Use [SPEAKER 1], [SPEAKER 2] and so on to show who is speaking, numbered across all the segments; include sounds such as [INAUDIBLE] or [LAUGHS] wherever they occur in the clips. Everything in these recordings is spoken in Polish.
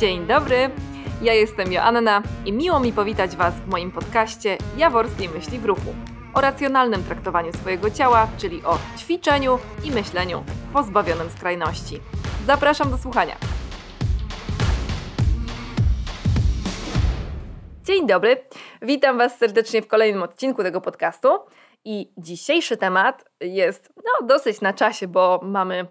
[SPEAKER 1] Dzień dobry, ja jestem Joanna i miło mi powitać Was w moim podcaście Jaworskiej Myśli w Ruchu o racjonalnym traktowaniu swojego ciała, czyli o ćwiczeniu i myśleniu pozbawionym skrajności. Zapraszam do słuchania. Dzień dobry, witam Was serdecznie w kolejnym odcinku tego podcastu. I dzisiejszy temat jest no, dosyć na czasie, bo mamy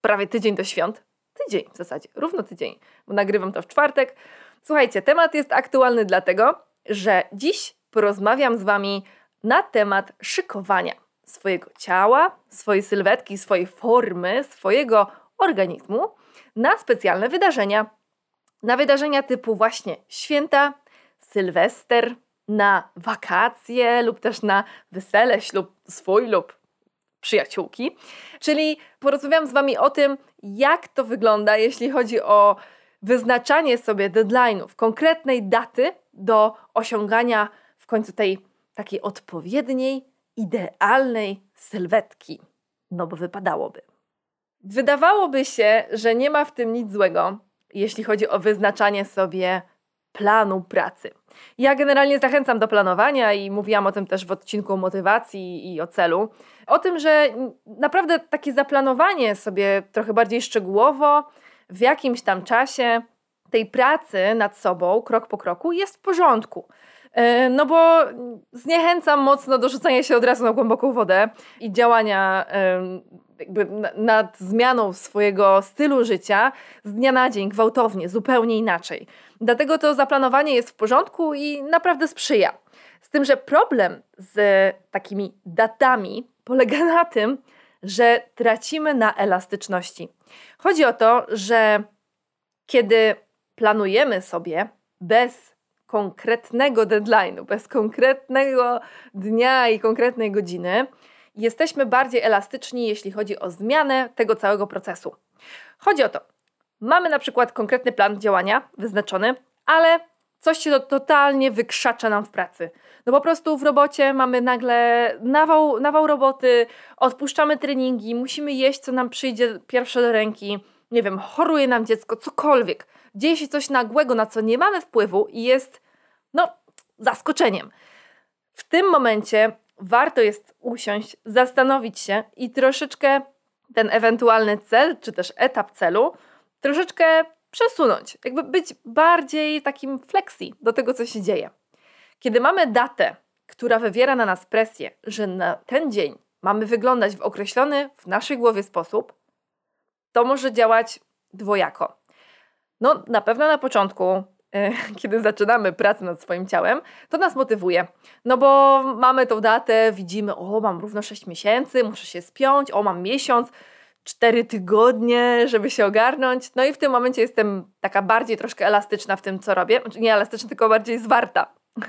[SPEAKER 1] prawie tydzień do świąt. Tydzień w zasadzie, równo tydzień, bo nagrywam to w czwartek. Słuchajcie, temat jest aktualny dlatego, że dziś porozmawiam z Wami na temat szykowania swojego ciała, swojej sylwetki, swojej formy, swojego organizmu na specjalne wydarzenia. Na wydarzenia typu właśnie święta, sylwester, na wakacje lub też na wesele, ślub swój lub przyjaciółki. Czyli porozmawiam z Wami o tym, jak to wygląda, jeśli chodzi o wyznaczanie sobie deadline'ów, konkretnej daty do osiągania w końcu tej takiej odpowiedniej, idealnej sylwetki. No bo wypadałoby. Wydawałoby się, że nie ma w tym nic złego, jeśli chodzi o wyznaczanie sobie planu pracy. Ja generalnie zachęcam do planowania i mówiłam o tym też w odcinku o motywacji i o celu. O tym, że naprawdę takie zaplanowanie sobie trochę bardziej szczegółowo w jakimś tam czasie tej pracy nad sobą, krok po kroku, jest w porządku. E, no bo zniechęcam mocno do rzucania się od razu na głęboką wodę i działania jakby nad zmianą swojego stylu życia z dnia na dzień, gwałtownie, zupełnie inaczej. Dlatego to zaplanowanie jest w porządku i naprawdę sprzyja. Z tym, że problem z takimi datami polega na tym, że tracimy na elastyczności. Chodzi o to, że kiedy planujemy sobie bez konkretnego deadline'u, bez konkretnego dnia i konkretnej godziny, jesteśmy bardziej elastyczni, jeśli chodzi o zmianę tego całego procesu. Chodzi o to, mamy na przykład konkretny plan działania wyznaczony, ale coś się to totalnie wykrzacza nam w pracy. No po prostu w robocie mamy nagle nawał, nawał roboty, odpuszczamy treningi, musimy jeść, co nam przyjdzie pierwsze do ręki, nie wiem, choruje nam dziecko, cokolwiek. Dzieje się coś nagłego, na co nie mamy wpływu i jest, no, zaskoczeniem. W tym momencie warto jest usiąść, zastanowić się i troszeczkę ten ewentualny cel, czy też etap celu, troszeczkę przesunąć, jakby być bardziej takim flexi do tego, co się dzieje. Kiedy mamy datę, która wywiera na nas presję, że na ten dzień mamy wyglądać w określony w naszej głowie sposób, to może działać dwojako. No, na pewno na początku E, [LAUGHS] kiedy zaczynamy pracę nad swoim ciałem, to nas motywuje. No bo mamy tą datę, widzimy, o, mam równo 6 miesięcy, muszę się spiąć, o, mam miesiąc, 4 tygodnie, żeby się ogarnąć. No i w tym momencie jestem taka bardziej troszkę elastyczna w tym, co robię. Znaczy nie elastyczna, tylko bardziej zwarta. [LAUGHS]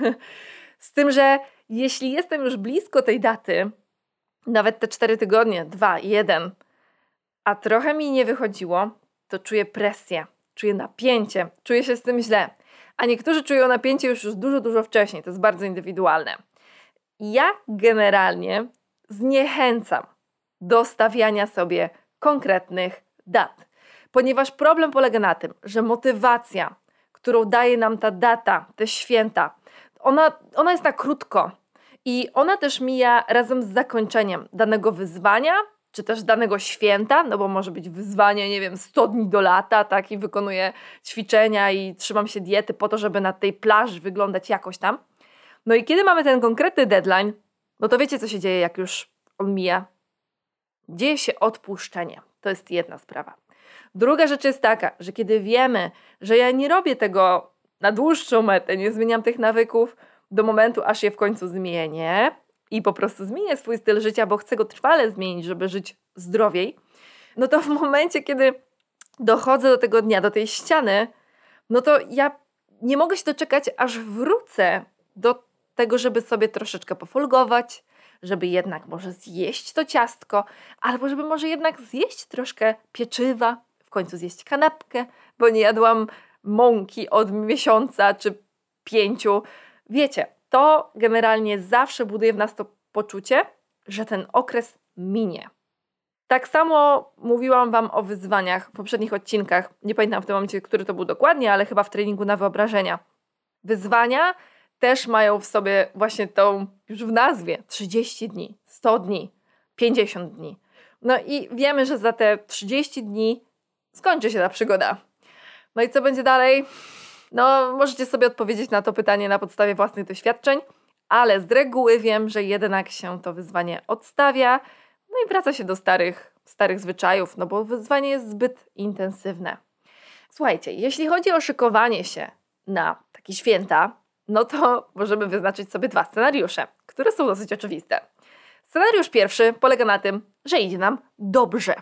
[SPEAKER 1] Z tym, że jeśli jestem już blisko tej daty, nawet te 4 tygodnie, 2, 1, a trochę mi nie wychodziło, to czuję presję czuję napięcie, czuję się z tym źle. A niektórzy czują napięcie już, już dużo, dużo wcześniej. To jest bardzo indywidualne. Ja generalnie zniechęcam do stawiania sobie konkretnych dat, ponieważ problem polega na tym, że motywacja, którą daje nam ta data, te święta, ona, ona jest na krótko i ona też mija razem z zakończeniem danego wyzwania czy też danego święta, no bo może być wyzwanie, nie wiem, 100 dni do lata, tak, i wykonuję ćwiczenia i trzymam się diety po to, żeby na tej plaży wyglądać jakoś tam. No i kiedy mamy ten konkretny deadline, no to wiecie, co się dzieje, jak już on mija? Dzieje się odpuszczenie. To jest jedna sprawa. Druga rzecz jest taka, że kiedy wiemy, że ja nie robię tego na dłuższą metę, nie zmieniam tych nawyków do momentu, aż je w końcu zmienię, i po prostu zmienię swój styl życia, bo chcę go trwale zmienić, żeby żyć zdrowiej, no to w [LAUGHS] momencie, kiedy dochodzę do tego dnia, do tej ściany, no to ja nie mogę się doczekać, aż wrócę do tego, żeby sobie troszeczkę pofolgować, żeby jednak może zjeść to ciastko, albo żeby może jednak zjeść troszkę pieczywa, w końcu zjeść kanapkę, bo nie jadłam mąki od miesiąca czy pięciu. Wiecie, to generalnie zawsze buduje w nas to poczucie, że ten okres minie. Tak samo mówiłam Wam o wyzwaniach w poprzednich odcinkach. Nie pamiętam w tym momencie, który to był dokładnie, ale chyba w treningu na wyobrażenia. Wyzwania też mają w sobie właśnie tą, już w nazwie, 30 dni, 100 dni, 50 dni. No i wiemy, że za te 30 dni skończy się ta przygoda. No i co będzie dalej? No, możecie sobie odpowiedzieć na to pytanie na podstawie własnych doświadczeń, ale z reguły wiem, że jednak się to wyzwanie odstawia, no i wraca się do starych, starych zwyczajów, no bo wyzwanie jest zbyt intensywne. Słuchajcie, jeśli chodzi o szykowanie się na takie święta, no to możemy wyznaczyć sobie dwa scenariusze, które są dosyć oczywiste. Scenariusz pierwszy polega na tym, że idzie nam dobrze.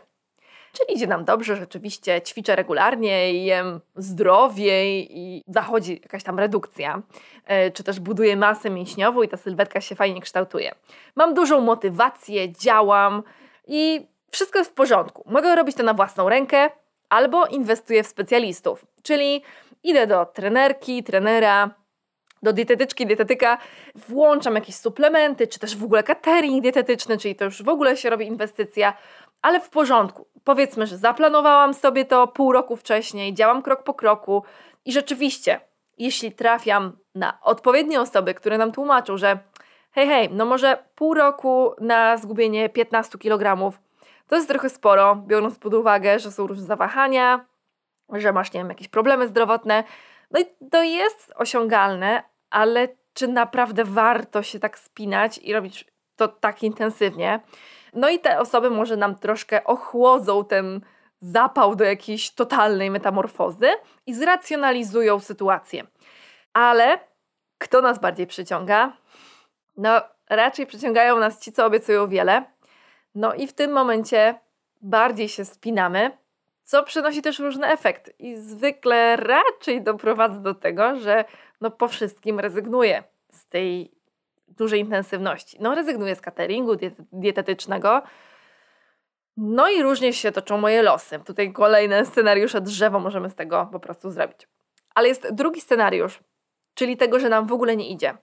[SPEAKER 1] Czyli idzie nam dobrze, rzeczywiście ćwiczę regularnie, jem zdrowiej i zachodzi jakaś tam redukcja, e, czy też buduję masę mięśniową i ta sylwetka się fajnie kształtuje. Mam dużą motywację, działam i wszystko jest w porządku. Mogę robić to na własną rękę albo inwestuję w specjalistów, czyli idę do trenerki, trenera, do dietetyczki, dietetyka, włączam jakieś suplementy, czy też w ogóle catering dietetyczny, czyli to już w ogóle się robi inwestycja, ale w porządku. Powiedzmy, że zaplanowałam sobie to pół roku wcześniej, działam krok po kroku i rzeczywiście, jeśli trafiam na odpowiednie osoby, które nam tłumaczą, że hej, hej, no może pół roku na zgubienie 15 kg to jest trochę sporo, biorąc pod uwagę, że są różne zawahania, że masz, nie wiem, jakieś problemy zdrowotne. No i to jest osiągalne, ale czy naprawdę warto się tak spinać i robić to tak intensywnie? No i te osoby może nam troszkę ochłodzą ten zapał do jakiejś totalnej metamorfozy i zracjonalizują sytuację. Ale kto nas bardziej przyciąga? No, raczej przyciągają nas ci, co obiecują wiele. No i w tym momencie bardziej się spinamy, co przynosi też różny efekt i zwykle raczej doprowadza do tego, że no po wszystkim rezygnuję z tej dużej intensywności. No rezygnuję z cateringu dietetycznego, no i różnie się toczą moje losy. Tutaj kolejne scenariusze drzewo możemy z tego po prostu zrobić. Ale jest drugi scenariusz, czyli tego, że nam w ogóle nie idzie.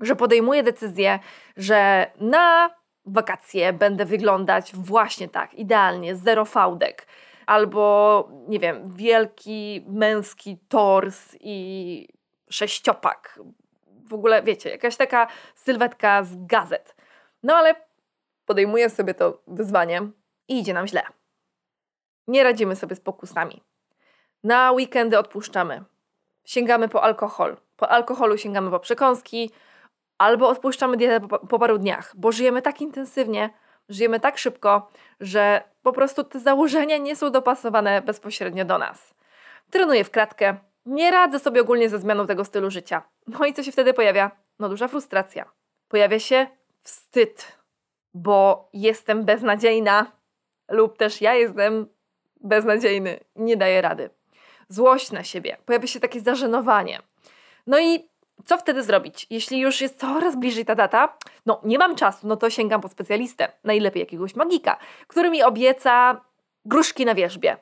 [SPEAKER 1] Że podejmuję decyzję, że na wakacje będę wyglądać właśnie tak, idealnie, zero fałdek albo nie wiem, wielki męski tors i sześciopak. W ogóle, wiecie, jakaś taka sylwetka z gazet. No ale podejmuję sobie to wyzwanie i idzie nam źle. Nie radzimy sobie z pokusami. Na weekendy odpuszczamy. Sięgamy po alkohol. Po alkoholu sięgamy po przekąski, albo odpuszczamy dietę po, po paru dniach, bo żyjemy tak intensywnie, żyjemy tak szybko, że po prostu te założenia nie są dopasowane bezpośrednio do nas. Trenuję w kratkę, nie radzę sobie ogólnie ze zmianą tego stylu życia. No i co się wtedy pojawia? No duża frustracja. Pojawia się wstyd, bo jestem beznadziejna lub też ja jestem beznadziejny nie daję rady. Złość na siebie, pojawia się takie zażenowanie. No i co wtedy zrobić? Jeśli już jest coraz bliżej ta data, no nie mam czasu, no to sięgam po specjalistę, najlepiej jakiegoś magika, który mi obieca gruszki na wierzbie,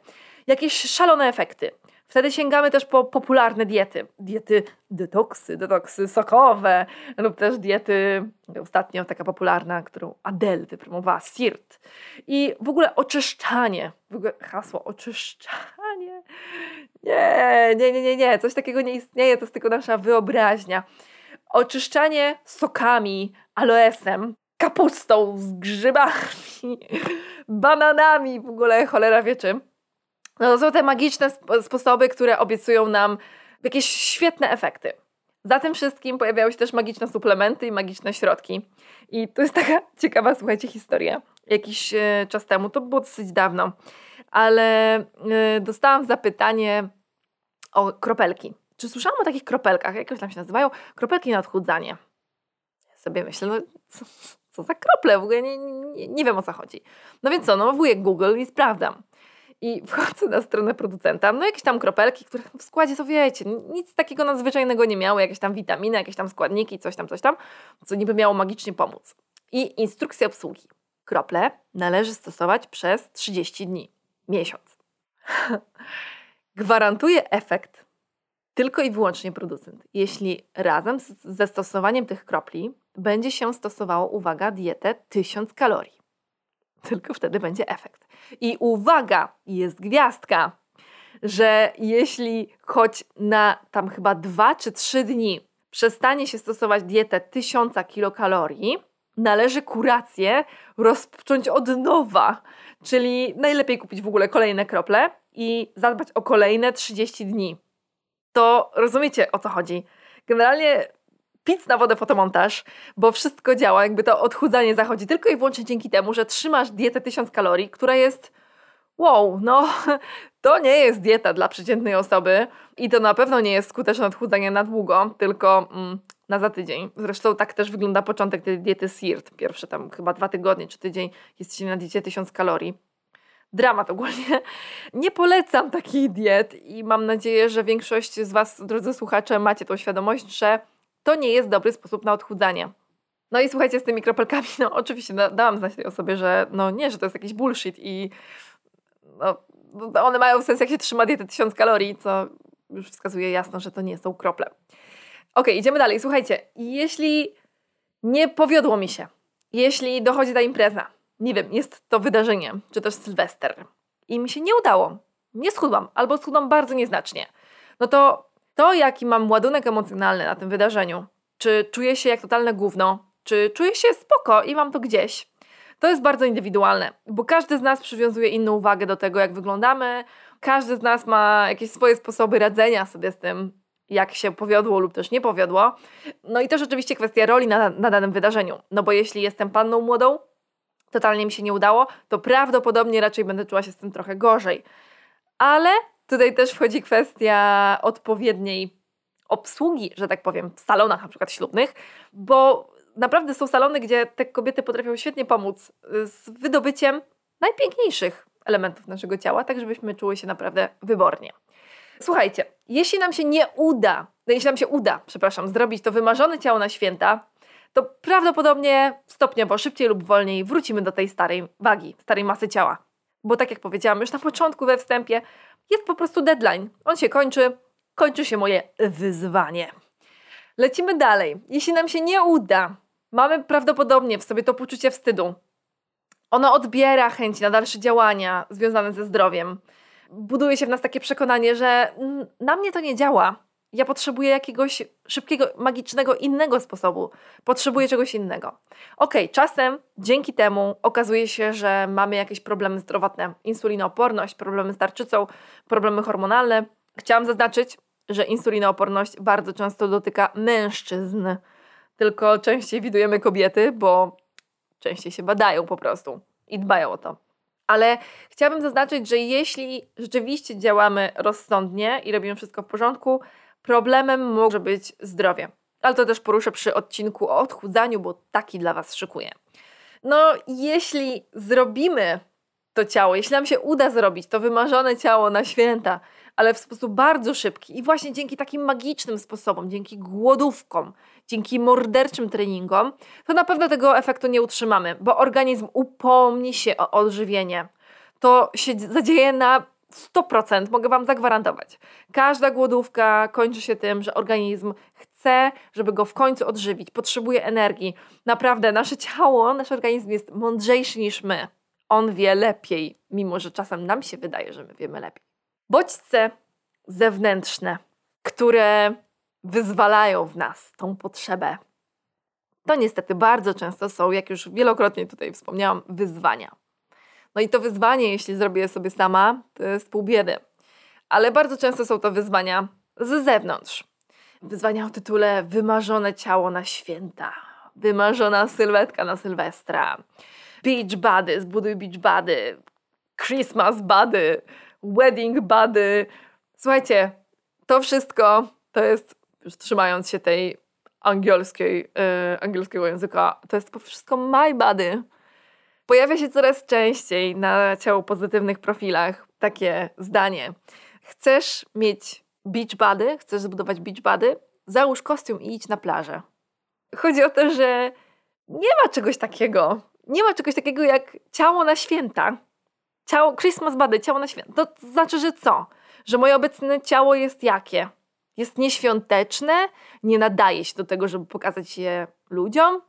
[SPEAKER 1] jakieś szalone efekty. Wtedy sięgamy też po popularne diety. Diety detoksy, detoksy sokowe lub też diety, ostatnio taka popularna, którą Adele wypromowała, SIRT. I w ogóle oczyszczanie, w ogóle hasło oczyszczanie. Nie, nie, nie, nie, nie, coś takiego nie istnieje, to jest tylko nasza wyobraźnia. Oczyszczanie sokami, aloesem, kapustą z grzybami, [LAUGHS] bananami, w ogóle cholera wie czym no to są te magiczne sposoby, które obiecują nam jakieś świetne efekty. Za tym wszystkim pojawiały się też magiczne suplementy i magiczne środki. I to jest taka [LAUGHS] ciekawa, słuchajcie, historia. Jakiś e, czas temu, to było dosyć dawno, ale e, dostałam zapytanie o kropelki. Czy słyszałam o takich kropelkach? Jak tam się nazywają? Kropelki na odchudzanie. Ja sobie myślę, no co, co za krople? W ogóle nie, nie, nie wiem o co chodzi. No więc co, no wujek Google i sprawdzam. I wchodzę na stronę producenta, no jakieś tam kropelki, które w składzie to wiecie, nic takiego nadzwyczajnego nie miały, jakieś tam witaminy, jakieś tam składniki, coś tam, coś tam, co niby miało magicznie pomóc. I instrukcja obsługi. Krople należy stosować przez 30 dni, miesiąc. [LAUGHS] Gwarantuje efekt tylko i wyłącznie producent, jeśli razem z, ze stosowaniem tych kropli będzie się stosowało, uwaga, dietę 1000 kalorii. [LAUGHS] Tylko wtedy będzie efekt. I uwaga, jest gwiazdka, że jeśli choć na tam chyba dwa czy trzy dni przestanie się stosować dietę 1000 kilokalorii, należy kurację rozpocząć od nowa. Czyli najlepiej kupić w ogóle kolejne krople i zadbać o kolejne 30 dni. To rozumiecie o co chodzi. Generalnie pic na wodę fotomontaż, bo wszystko działa, jakby to odchudzanie zachodzi tylko i wyłącznie dzięki temu, że trzymasz dietę 1000 kalorii, która jest wow, no [LAUGHS] to nie jest dieta dla przeciętnej osoby i to na pewno nie jest skuteczne odchudzanie na długo, tylko mm, na za tydzień. Zresztą tak też wygląda początek tej diety SIRT. Pierwsze tam chyba dwa tygodnie czy tydzień jesteście na diecie 1000 kalorii. Dramat ogólnie. Nie polecam takich diet i mam nadzieję, że większość z Was, drodzy słuchacze, macie tą świadomość, że to nie jest dobry sposób na odchudzanie. No i słuchajcie, z tymi kropelkami, no oczywiście da, dałam znać tej osobie, że no nie, że to jest jakiś bullshit i no, one mają sens, jak się trzyma dietę 1000 kalorii, co już wskazuje jasno, że to nie są krople. Ok, idziemy dalej. Słuchajcie, jeśli nie powiodło mi się, jeśli dochodzi ta impreza, nie wiem, jest to wydarzenie, czy też Sylwester i mi się nie udało, nie schudłam albo schudłam bardzo nieznacznie, no to to, jaki mam ładunek emocjonalny na tym wydarzeniu, czy czuję się jak totalne gówno, czy czuję się spoko i mam to gdzieś, to jest bardzo indywidualne, bo każdy z nas przywiązuje inną uwagę do tego, jak wyglądamy, każdy z nas ma jakieś swoje sposoby radzenia sobie z tym, jak się powiodło lub też nie powiodło. No i też oczywiście kwestia roli na, na danym wydarzeniu. No bo jeśli jestem panną młodą, totalnie mi się nie udało, to prawdopodobnie raczej będę czuła się z tym trochę gorzej. Ale tutaj też wchodzi kwestia odpowiedniej obsługi, że tak powiem, w salonach na przykład ślubnych, bo naprawdę są salony, gdzie te kobiety potrafią świetnie pomóc z wydobyciem najpiękniejszych elementów naszego ciała, tak żebyśmy czuły się naprawdę wybornie. Słuchajcie, jeśli nam się nie uda, no jeśli nam się uda, przepraszam, zrobić to wymarzone ciało na święta, to prawdopodobnie stopniowo, szybciej lub wolniej wrócimy do tej starej wagi, starej masy ciała. Bo tak jak powiedziałam już na początku we wstępie, jest po prostu deadline. On się kończy, kończy się moje wyzwanie. Lecimy dalej. Jeśli nam się nie uda, mamy prawdopodobnie w sobie to poczucie wstydu. Ono odbiera chęć na dalsze działania związane ze zdrowiem buduje się w nas takie przekonanie, że na mnie to nie działa. Ja potrzebuję jakiegoś szybkiego, magicznego, innego sposobu. Potrzebuję czegoś innego. Ok, czasem dzięki temu okazuje się, że mamy jakieś problemy zdrowotne, insulinooporność, problemy z tarczycą, problemy hormonalne. Chciałam zaznaczyć, że insulinooporność bardzo często dotyka mężczyzn, tylko częściej widujemy kobiety, bo częściej się badają po prostu i dbają o to ale chciałabym zaznaczyć, że jeśli rzeczywiście działamy rozsądnie i robimy wszystko w porządku, problemem może być zdrowie. Ale to też poruszę przy odcinku o odchudzaniu, bo taki dla Was szykuję. No, jeśli zrobimy to ciało, jeśli nam się uda zrobić to wymarzone ciało na święta, ale w sposób bardzo szybki i właśnie dzięki takim magicznym sposobom, dzięki głodówkom, dzięki morderczym treningom, to na pewno tego efektu nie utrzymamy, bo organizm upomni się o odżywienie. To się zadzieje na 100%, mogę Wam zagwarantować. Każda głodówka kończy się tym, że organizm chce, żeby go w końcu odżywić, potrzebuje energii. Naprawdę, nasze ciało, nasz organizm jest mądrzejszy niż my. On wie lepiej, mimo że czasem nam się wydaje, że my wiemy lepiej. Bodźce zewnętrzne, które wyzwalają w nas tą potrzebę. To niestety bardzo często są, jak już wielokrotnie tutaj wspomniałam, wyzwania. No i to wyzwanie, jeśli zrobię sobie sama, to jest pół biedy. Ale bardzo często są to wyzwania z zewnątrz. Wyzwania o tytule Wymarzone ciało na święta, wymarzona sylwetka na Sylwestra, beach body, zbuduj beach body, Christmas body, wedding body. Słuchajcie, to wszystko to jest już trzymając się tej angielskiej, yy, angielskiego języka, to jest po wszystko my body. Pojawia się coraz częściej na ciało pozytywnych profilach takie zdanie. Chcesz mieć beach body, chcesz zbudować beach body, załóż kostium i idź na plażę. Chodzi o to, że nie ma czegoś takiego. Nie ma czegoś takiego jak ciało na święta. Ciało, Christmas body, ciało na święta. To znaczy, że co? Że moje obecne ciało jest jakie? jest nieświąteczne, nie nadaje się do tego, żeby pokazać je ludziom,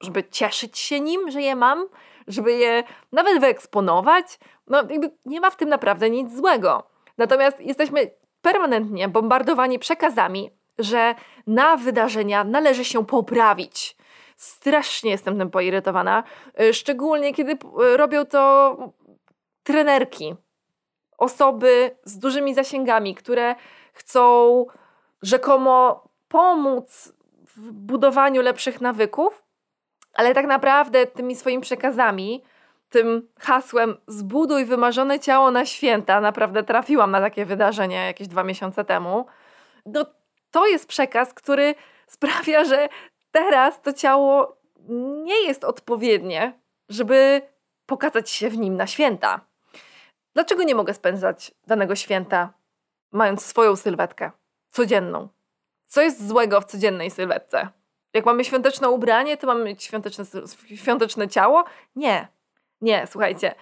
[SPEAKER 1] żeby cieszyć się nim, że je mam, żeby je nawet wyeksponować. No, nie ma w tym naprawdę nic złego. Natomiast jesteśmy permanentnie bombardowani przekazami, że na wydarzenia należy się poprawić. Strasznie jestem tym poirytowana, y, szczególnie kiedy y, robią to trenerki, osoby z dużymi zasięgami, które chcą rzekomo pomóc w budowaniu lepszych nawyków, ale tak naprawdę tymi swoimi przekazami, tym hasłem zbuduj wymarzone ciało na święta, naprawdę trafiłam na takie wydarzenie jakieś dwa miesiące temu, no to jest przekaz, który sprawia, że teraz to ciało nie jest odpowiednie, żeby pokazać się w nim na święta. Dlaczego nie mogę spędzać danego święta, mając swoją sylwetkę, codzienną? Co jest złego w codziennej sylwetce? Jak mamy świąteczne ubranie, to mamy świąteczne, świąteczne ciało? Nie. Nie, słuchajcie.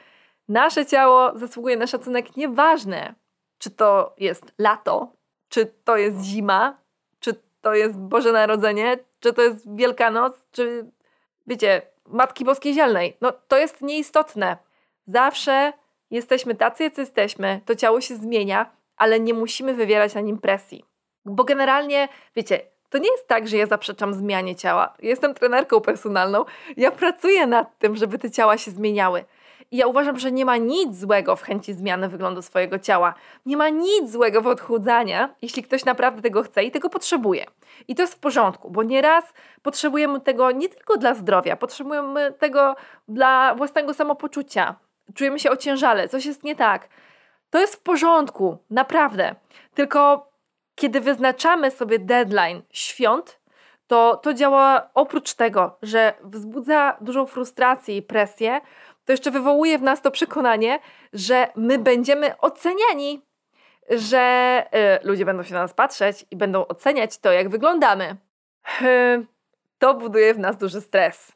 [SPEAKER 1] Nasze ciało zasługuje na szacunek nieważne, czy to jest lato, czy to jest zima, czy to jest Boże Narodzenie, czy to jest Wielkanoc, czy wiecie, Matki Boskiej Zielnej. No to jest nieistotne. Zawsze jesteśmy tacy, jacy jesteśmy, to ciało się zmienia, ale nie musimy wywierać na nim presji. Bo generalnie, wiecie, to nie jest tak, że ja zaprzeczam zmianie ciała. Jestem trenerką personalną, ja pracuję nad tym, żeby te ciała się zmieniały. I ja uważam, że nie ma nic złego w chęci zmiany wyglądu swojego ciała. Nie ma nic złego w odchudzania, jeśli ktoś naprawdę tego chce i tego potrzebuje. I to jest w porządku, bo nieraz potrzebujemy tego nie tylko dla zdrowia, potrzebujemy tego dla własnego samopoczucia. Czujemy się ociężale, coś jest nie tak. To jest w porządku, naprawdę. Tylko kiedy wyznaczamy sobie deadline świąt, to to działa oprócz tego, że wzbudza dużą frustrację i presję, to jeszcze wywołuje w nas to przekonanie, że my będziemy oceniani, że y, ludzie będą się na nas patrzeć i będą oceniać to, jak wyglądamy. Y, to buduje w nas duży stres.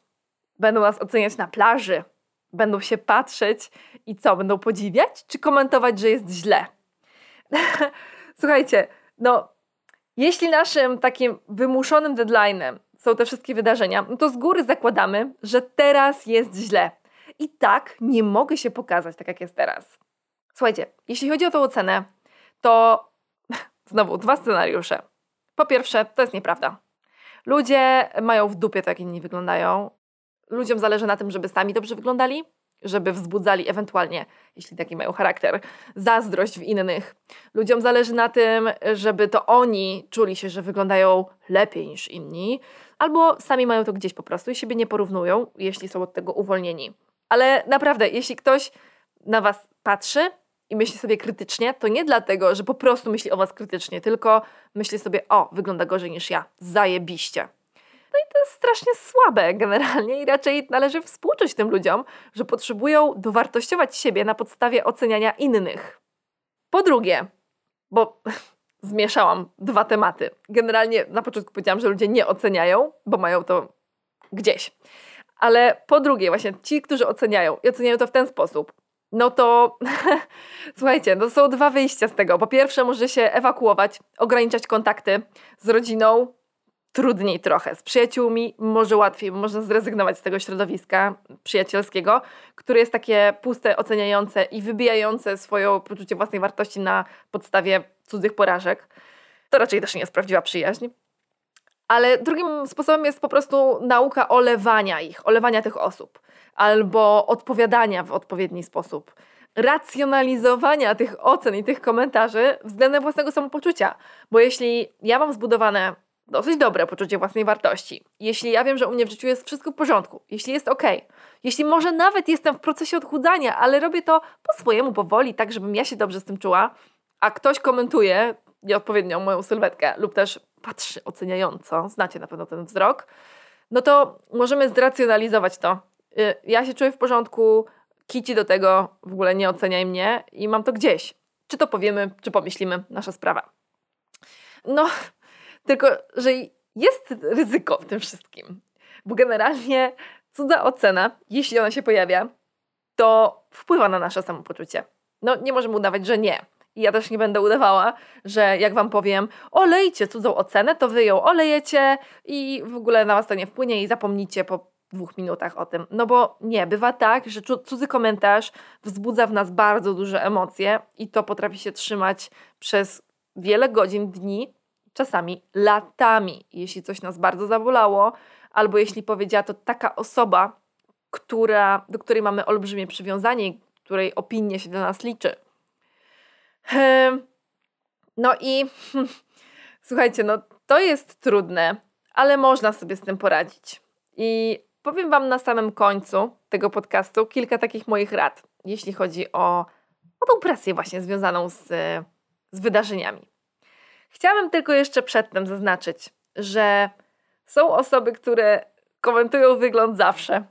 [SPEAKER 1] Będą nas oceniać na plaży, będą się patrzeć i co, będą podziwiać, czy komentować, że jest źle? [LAUGHS] Słuchajcie, no, jeśli naszym takim wymuszonym deadline'em są te wszystkie wydarzenia, no to z góry zakładamy, że teraz jest źle. I tak nie mogę się pokazać tak, jak jest teraz. Słuchajcie, jeśli chodzi o tą ocenę, to [LAUGHS] znowu dwa scenariusze. Po pierwsze, to jest nieprawda. Ludzie mają w dupie to, jak inni wyglądają. Ludziom zależy na tym, żeby sami dobrze wyglądali, żeby wzbudzali ewentualnie, jeśli taki mają charakter, zazdrość w innych. Ludziom zależy na tym, żeby to oni czuli się, że wyglądają lepiej niż inni, albo sami mają to gdzieś po prostu i siebie nie porównują, jeśli są od tego uwolnieni. Ale naprawdę, jeśli ktoś na was patrzy i myśli sobie krytycznie, to nie dlatego, że po prostu myśli o was krytycznie, tylko myśli sobie, o, wygląda gorzej niż ja, zajebiście. No i to jest strasznie słabe generalnie i raczej należy współczuć tym ludziom, że potrzebują dowartościować siebie na podstawie oceniania innych. Po drugie, bo [LAUGHS] zmieszałam dwa tematy. Generalnie na początku powiedziałam, że ludzie nie oceniają, bo mają to gdzieś. Ale po drugie, właśnie ci, którzy oceniają i oceniają to w ten sposób, no to [LAUGHS] słuchajcie, no są dwa wyjścia z tego. Po pierwsze, może się ewakuować, ograniczać kontakty z rodziną, trudniej trochę. Z przyjaciółmi może łatwiej, można zrezygnować z tego środowiska przyjacielskiego, które jest takie puste, oceniające i wybijające swoje poczucie własnej wartości na podstawie cudzych porażek. To raczej też nie jest prawdziwa przyjaźń. Ale drugim sposobem jest po prostu nauka olewania ich, olewania tych osób, albo odpowiadania w odpowiedni sposób, racjonalizowania tych ocen i tych komentarzy względem własnego samopoczucia. Bo jeśli ja mam zbudowane dosyć dobre poczucie własnej wartości, jeśli ja wiem, że u mnie w życiu jest wszystko w porządku, jeśli jest ok, jeśli może nawet jestem w procesie odchudzania, ale robię to po swojemu, powoli, tak żebym ja się dobrze z tym czuła, a ktoś komentuje nieodpowiednią moją sylwetkę lub też patrzy oceniająco, znacie na pewno ten wzrok, no to możemy zracjonalizować to. Y, ja się czuję w porządku, kici do tego, w ogóle nie oceniaj mnie i mam to gdzieś. Czy to powiemy, czy pomyślimy, nasza sprawa. No, tylko, że jest ryzyko w tym wszystkim, bo generalnie cudza ocena, jeśli ona się pojawia, to wpływa na nasze samopoczucie. No, nie możemy udawać, że nie. I ja też nie będę udawała, że jak wam powiem, olejcie cudzą ocenę, to wy ją olejecie i w ogóle na was to nie wpłynie i zapomnicie po dwóch minutach o tym. No bo nie, bywa tak, że cudzy komentarz wzbudza w nas bardzo duże emocje i to potrafi się trzymać przez wiele godzin, dni, czasami latami. Jeśli coś nas bardzo zabolało, albo jeśli powiedziała to taka osoba, która, do której mamy olbrzymie przywiązanie, której opinia się dla nas liczy. No i [LAUGHS] słuchajcie, no to jest trudne, ale można sobie z tym poradzić. I powiem Wam na samym końcu tego podcastu kilka takich moich rad, jeśli chodzi o, o tą presję właśnie związaną z, z wydarzeniami. Chciałabym tylko jeszcze przedtem zaznaczyć, że są osoby, które komentują wygląd zawsze.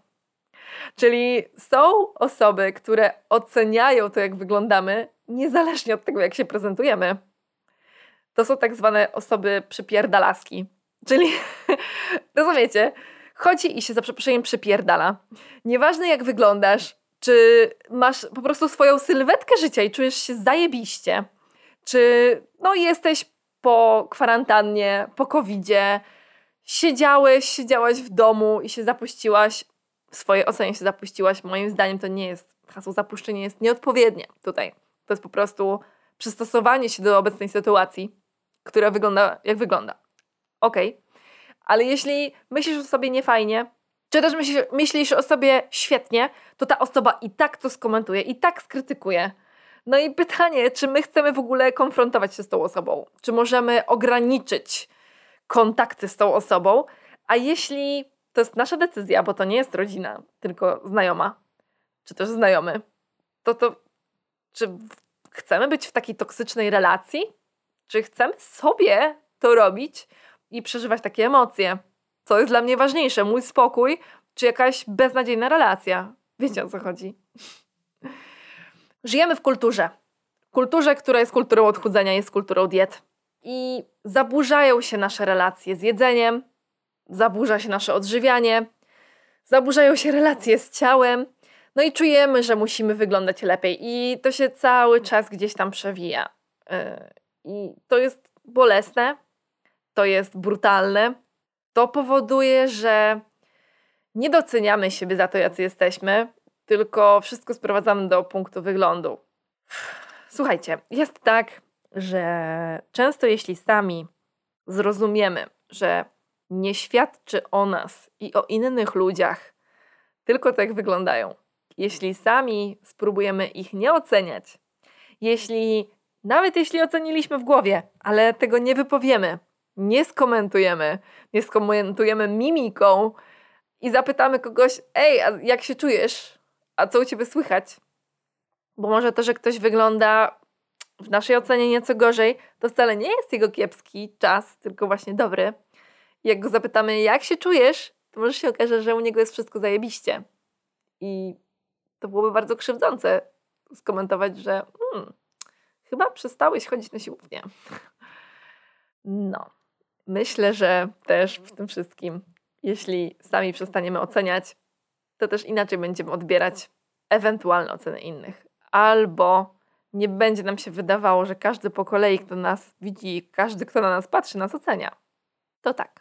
[SPEAKER 1] Czyli są osoby, które oceniają to, jak wyglądamy, niezależnie od tego, jak się prezentujemy. To są tak zwane osoby przypierdalaski. Czyli, [LAUGHS] rozumiecie, chodzi i się za przeproszeniem przypierdala. Nieważne jak wyglądasz, czy masz po prostu swoją sylwetkę życia i czujesz się zajebiście, czy no jesteś po kwarantannie, po covidzie, siedziałeś, siedziałaś w domu i się zapuściłaś, w swojej ocenie się zapuściłaś, moim zdaniem to nie jest, hasło zapuszczenie jest nieodpowiednie tutaj. To jest po prostu przystosowanie się do obecnej sytuacji, która wygląda jak wygląda. Okej. Okay. Ale jeśli myślisz o sobie niefajnie, czy też myślisz, myślisz o sobie świetnie, to ta osoba i tak to skomentuje, i tak skrytykuje. No i pytanie, czy my chcemy w ogóle konfrontować się z tą osobą? Czy możemy ograniczyć kontakty z tą osobą? A jeśli to jest nasza decyzja, bo to nie jest rodzina, tylko znajoma, czy też znajomy, to to czy chcemy być w takiej toksycznej relacji? Czy chcemy sobie to robić i przeżywać takie emocje? Co jest dla mnie ważniejsze? Mój spokój, czy jakaś beznadziejna relacja? Wiecie o co chodzi? Żyjemy w kulturze. Kulturze, która jest kulturą odchudzania, jest kulturą diet. I zaburzają się nasze relacje z jedzeniem, zaburza się nasze odżywianie, zaburzają się relacje z ciałem, no i czujemy, że musimy wyglądać lepiej, i to się cały czas gdzieś tam przewija. Yy, I to jest bolesne, to jest brutalne. To powoduje, że nie doceniamy siebie za to, jacy jesteśmy, tylko wszystko sprowadzamy do punktu wyglądu. Słuchajcie, jest tak, że często jeśli sami zrozumiemy, że nie świadczy o nas i o innych ludziach tylko tak wyglądają, jeśli sami spróbujemy ich nie oceniać, jeśli nawet jeśli oceniliśmy w głowie, ale tego nie wypowiemy, nie skomentujemy, nie skomentujemy mimiką i zapytamy kogoś: Ej, a jak się czujesz? A co u ciebie słychać? Bo może to, że ktoś wygląda w naszej ocenie nieco gorzej, to wcale nie jest jego kiepski czas, tylko właśnie dobry. Jak go zapytamy, jak się czujesz, to może się okaże, że u niego jest wszystko zajebiście. I to byłoby bardzo krzywdzące skomentować, że hmm, chyba przestałeś chodzić na siłownię. No, myślę, że też w tym wszystkim, jeśli sami przestaniemy oceniać, to też inaczej będziemy odbierać ewentualne oceny innych. Albo nie będzie nam się wydawało, że każdy po kolei, kto nas widzi, każdy, kto na nas patrzy, nas ocenia. To tak.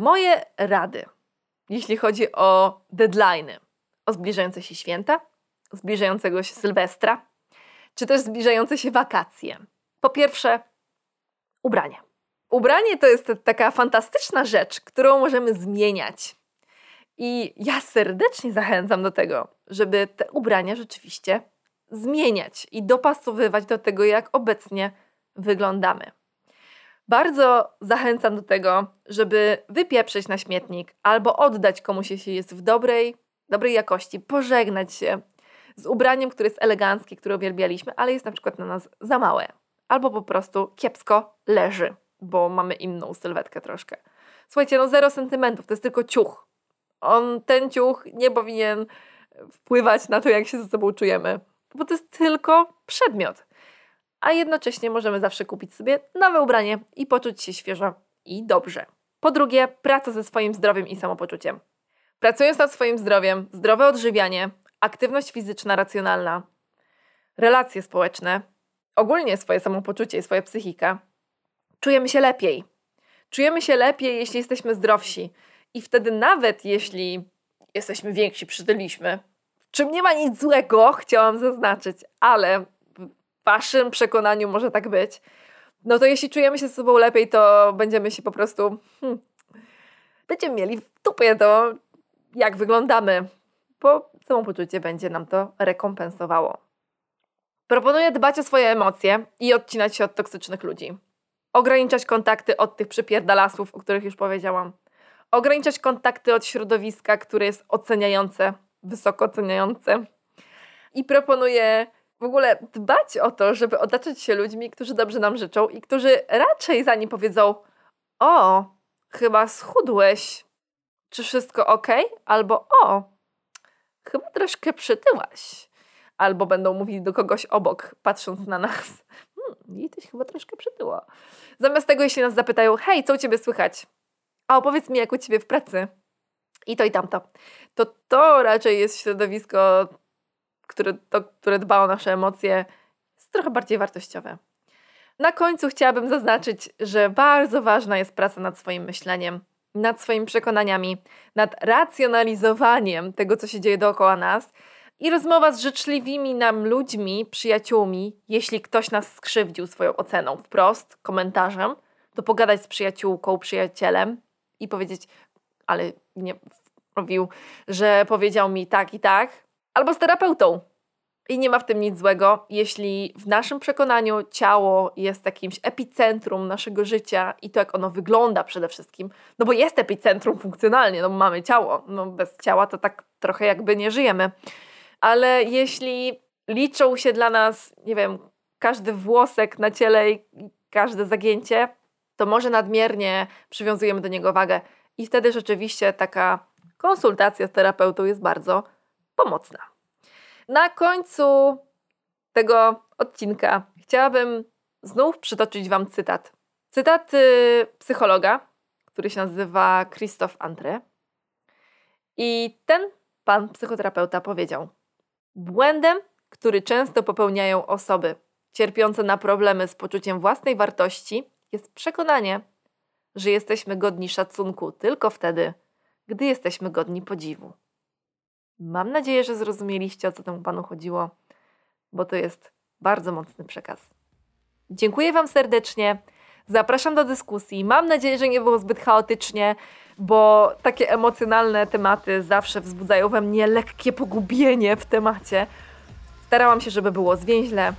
[SPEAKER 1] Moje rady, jeśli chodzi o deadlines, o zbliżające się święta, zbliżającego się Sylwestra, czy też zbliżające się wakacje. Po pierwsze, ubranie. Ubranie to jest taka fantastyczna rzecz, którą możemy zmieniać. I ja serdecznie zachęcam do tego, żeby te ubrania rzeczywiście zmieniać i dopasowywać do tego, jak obecnie wyglądamy. Bardzo zachęcam do tego, żeby wypieprzyć na śmietnik albo oddać komuś, jeśli jest w dobrej, dobrej jakości, pożegnać się z ubraniem, które jest eleganckie, które uwielbialiśmy, ale jest na przykład na nas za małe, albo po prostu kiepsko leży, bo mamy inną sylwetkę troszkę. Słuchajcie, no zero sentymentów, to jest tylko ciuch. On, ten ciuch nie powinien wpływać na to, jak się ze sobą czujemy, bo to jest tylko przedmiot. A jednocześnie możemy zawsze kupić sobie nowe ubranie i poczuć się świeżo i dobrze. Po drugie, praca ze swoim zdrowiem i samopoczuciem. Pracując nad swoim zdrowiem, zdrowe odżywianie, aktywność fizyczna racjonalna, relacje społeczne, ogólnie swoje samopoczucie i swoja psychika, czujemy się lepiej. Czujemy się lepiej, jeśli jesteśmy zdrowsi. I wtedy nawet jeśli jesteśmy więksi, przytyliśmy, czym nie ma nic złego, chciałam zaznaczyć, ale w waszym przekonaniu może tak być, no to jeśli czujemy się z sobą lepiej, to będziemy się po prostu hmm, będziemy mieli w dupie to, jak wyglądamy, bo samopoczucie będzie nam to rekompensowało. Proponuję dbać o swoje emocje i odcinać się od toksycznych ludzi. Ograniczać kontakty od tych przypierdalasów, o których już powiedziałam. Ograniczać kontakty od środowiska, które jest oceniające, wysoko oceniające. I proponuję w ogóle dbać o to, żeby otaczać się ludźmi, którzy dobrze nam życzą i którzy raczej za nim powiedzą: O, chyba schudłeś. Czy wszystko ok? Albo o, chyba troszkę przytyłaś. Albo będą mówić do kogoś obok, patrząc na nas. Hmm, jesteś chyba troszkę przytyła. Zamiast tego, jeśli nas zapytają, hej, co u ciebie słychać? A opowiedz mi, jak u ciebie w pracy. I to i tamto. To to raczej jest środowisko, które, to, które dba o nasze emocje, jest trochę bardziej wartościowe. Na końcu chciałabym zaznaczyć, że bardzo ważna jest praca nad swoim myśleniem, nad swoimi przekonaniami, nad racjonalizowaniem tego, co się dzieje dookoła nas i rozmowa z życzliwymi nam ludźmi, przyjaciółmi, jeśli ktoś nas skrzywdził swoją oceną wprost, komentarzem, to pogadać z przyjaciółką, przyjacielem i powiedzieć, ale nie robił, że powiedział mi tak i tak, albo z terapeutą, i nie ma w tym nic złego, jeśli w naszym przekonaniu ciało jest jakimś epicentrum naszego życia i to, jak ono wygląda przede wszystkim, no bo jest epicentrum funkcjonalnie, no bo mamy ciało, no bez ciała to tak trochę jakby nie żyjemy. Ale jeśli liczą się dla nas, nie wiem, każdy włosek na ciele i każde zagięcie, to może nadmiernie przywiązujemy do niego wagę i wtedy rzeczywiście taka konsultacja z terapeutą jest bardzo pomocna. Na końcu tego odcinka chciałabym znów przytoczyć Wam cytat. Cytat y, psychologa, który się nazywa Christoph Andre. I ten pan psychoterapeuta powiedział: Błędem, który często popełniają osoby cierpiące na problemy z poczuciem własnej wartości, jest przekonanie, że jesteśmy godni szacunku tylko wtedy, gdy jesteśmy godni podziwu. Mam nadzieję, że zrozumieliście, o co temu panu chodziło, bo to jest bardzo mocny przekaz. Dziękuję Wam serdecznie. Zapraszam do dyskusji. Mam nadzieję, że nie było zbyt chaotycznie, bo takie emocjonalne tematy zawsze wzbudzają we mnie lekkie pogubienie w temacie. Starałam się, żeby było zwięźle.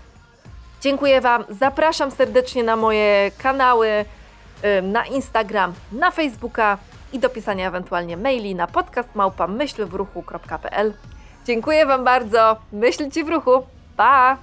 [SPEAKER 1] Dziękuję Wam. Zapraszam serdecznie na moje kanały, na Instagram, na Facebooka i do pisania ewentualnie maili na podcastmałpa myślwruchu.pl. Dziękuję Wam bardzo. Myślcie w ruchu. Pa!